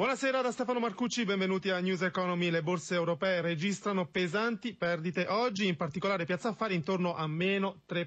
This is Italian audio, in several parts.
Buonasera da Stefano Marcucci, benvenuti a News Economy. Le borse europee registrano pesanti perdite oggi, in particolare Piazza Affari intorno a meno 3%,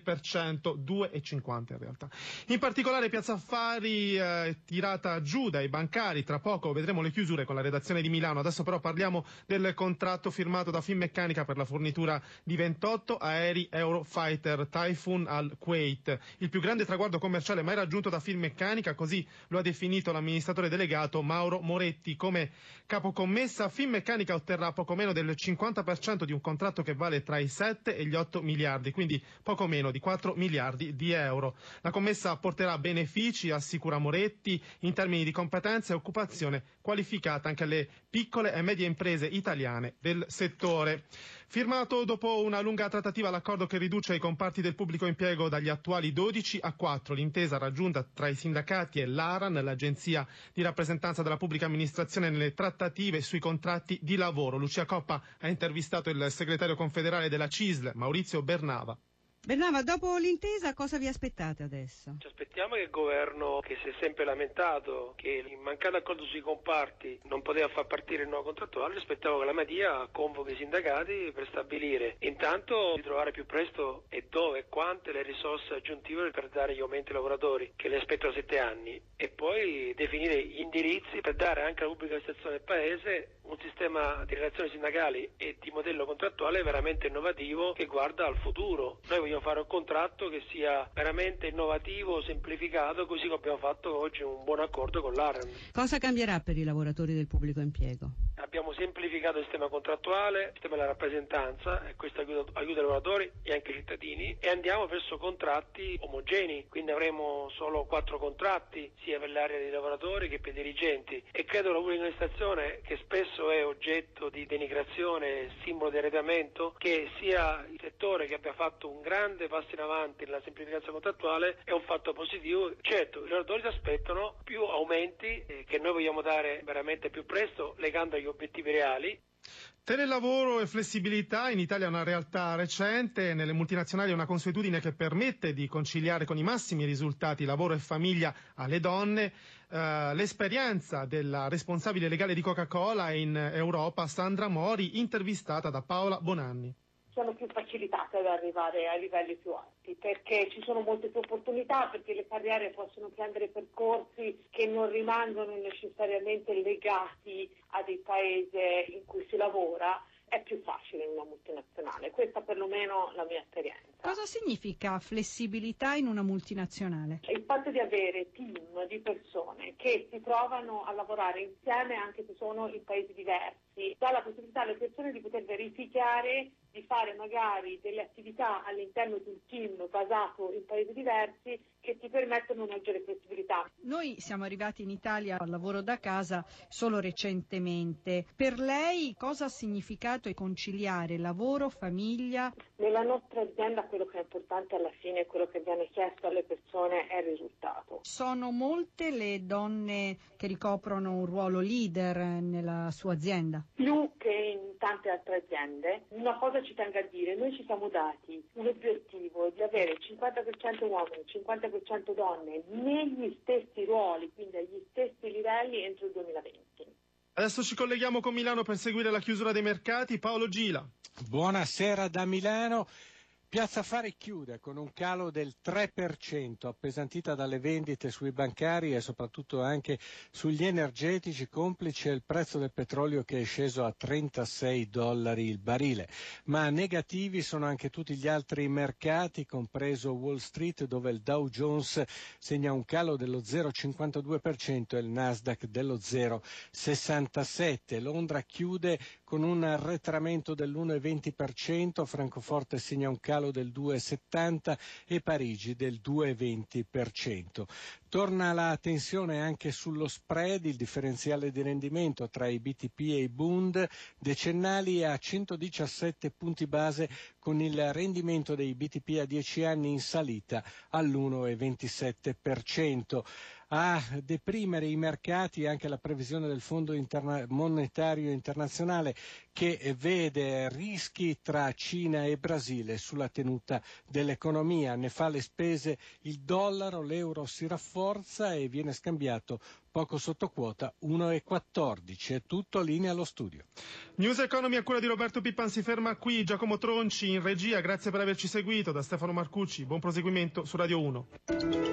2,50 in realtà. In particolare Piazza Affari eh, tirata giù dai bancari, tra poco vedremo le chiusure con la redazione di Milano. Adesso però parliamo del contratto firmato da Finmeccanica per la fornitura di 28 aerei Eurofighter Typhoon al Kuwait. Il più grande traguardo commerciale mai raggiunto da Finmeccanica, così lo ha definito l'amministratore delegato Mauro Moretti Moretti come capocommessa, Finmeccanica otterrà poco meno del 50% di un contratto che vale tra i 7 e gli 8 miliardi, quindi poco meno di 4 miliardi di euro. La commessa porterà benefici, assicura Moretti, in termini di competenza e occupazione qualificata anche alle piccole e medie imprese italiane del settore. Firmato dopo una lunga trattativa l'accordo che riduce i comparti del pubblico impiego dagli attuali 12 a 4, l'intesa raggiunta tra i sindacati e l'ARAN, l'agenzia di rappresentanza della pubblica amministrazione nelle trattative sui contratti di lavoro. Lucia Coppa ha intervistato il segretario confederale della CISL, Maurizio Bernava. Bernava, dopo l'intesa cosa vi aspettate adesso? Ci aspettiamo che il governo, che si è sempre lamentato che in mancato accordo sui comparti non poteva far partire il nuovo contrattuale, aspettiamo che la Madia convochi i sindacati per stabilire intanto di trovare più presto e dove e quante le risorse aggiuntive per dare gli aumenti ai lavoratori che li aspettano sette anni e poi definire gli indirizzi per dare anche alla pubblica amministrazione del Paese un sistema di relazioni sindacali e di modello contrattuale veramente innovativo che guarda al futuro. Noi vogliamo fare un contratto che sia veramente innovativo, semplificato, così come abbiamo fatto oggi un buon accordo con l'AREN. Cosa cambierà per i lavoratori del pubblico impiego? Semplificato il sistema contrattuale, il sistema della rappresentanza e questo aiuta, aiuta i lavoratori e anche i cittadini. E andiamo verso contratti omogenei, quindi avremo solo quattro contratti sia per l'area dei lavoratori che per i dirigenti. E credo la pubblica amministrazione che spesso è oggetto di denigrazione, simbolo di arredamento, che sia il settore che abbia fatto un grande passo in avanti nella semplificazione contrattuale è un fatto positivo. Certo, i lavoratori si aspettano più aumenti eh, che noi vogliamo dare veramente più presto legando agli obiettivi reali. Telelavoro e flessibilità in Italia è una realtà recente, nelle multinazionali è una consuetudine che permette di conciliare con i massimi risultati lavoro e famiglia alle donne. Uh, l'esperienza della responsabile legale di Coca-Cola in Europa, Sandra Mori, intervistata da Paola Bonanni sono più facilitate ad arrivare ai livelli più alti perché ci sono molte più opportunità, perché le carriere possono prendere percorsi che non rimangono necessariamente legati a dei paesi in cui si lavora è più facile in una multinazionale, questa perlomeno è la mia esperienza. Cosa significa flessibilità in una multinazionale? Il fatto di avere team di persone che si trovano a lavorare insieme anche se sono in paesi diversi, dà la possibilità alle persone di poter verificare di fare magari delle attività all'interno di un team basato in paesi diversi che ti permettono maggiore flessibilità. Noi siamo arrivati in Italia al lavoro da casa solo recentemente. Per lei cosa ha significato conciliare lavoro, famiglia? Nella nostra azienda quello che è importante alla fine, quello che viene chiesto alle persone è il risultato. Sono molte le donne che ricoprono un ruolo leader nella sua azienda? Più che in tante altre aziende. Una cosa ci tengo a dire, noi ci siamo dati un obiettivo di avere 50% uomini, 50% donne negli stessi ruoli, quindi agli stessi livelli entro il 2020. Adesso ci colleghiamo con Milano per seguire la chiusura dei mercati. Paolo Gila. Buonasera da Milano. Piazza Affari chiude con un calo del 3%, appesantita dalle vendite sui bancari e soprattutto anche sugli energetici, complice il prezzo del petrolio che è sceso a 36 dollari il barile. Ma negativi sono anche tutti gli altri mercati, compreso Wall Street, dove il Dow Jones segna un calo dello 0,52% e il Nasdaq dello 0,67%. Londra chiude con un arretramento dell'1,20%, Francoforte segna un calo del 2,70% e Parigi del 2,20%. Torna la tensione anche sullo spread, il differenziale di rendimento tra i BTP e i Bund decennali a 117 punti base con il rendimento dei BTP a 10 anni in salita all'1,27%. A deprimere i mercati anche la previsione del Fondo interna- Monetario Internazionale che vede rischi tra Cina e Brasile sulla tenuta dell'economia. Ne fa le spese il dollaro, l'euro si rafforza e viene scambiato poco sotto quota 1,14. È tutto linea allo studio. News Economy a cura di Roberto Pippan si ferma qui. Giacomo Tronci in regia. Grazie per averci seguito. Da Stefano Marcucci. Buon proseguimento su Radio 1.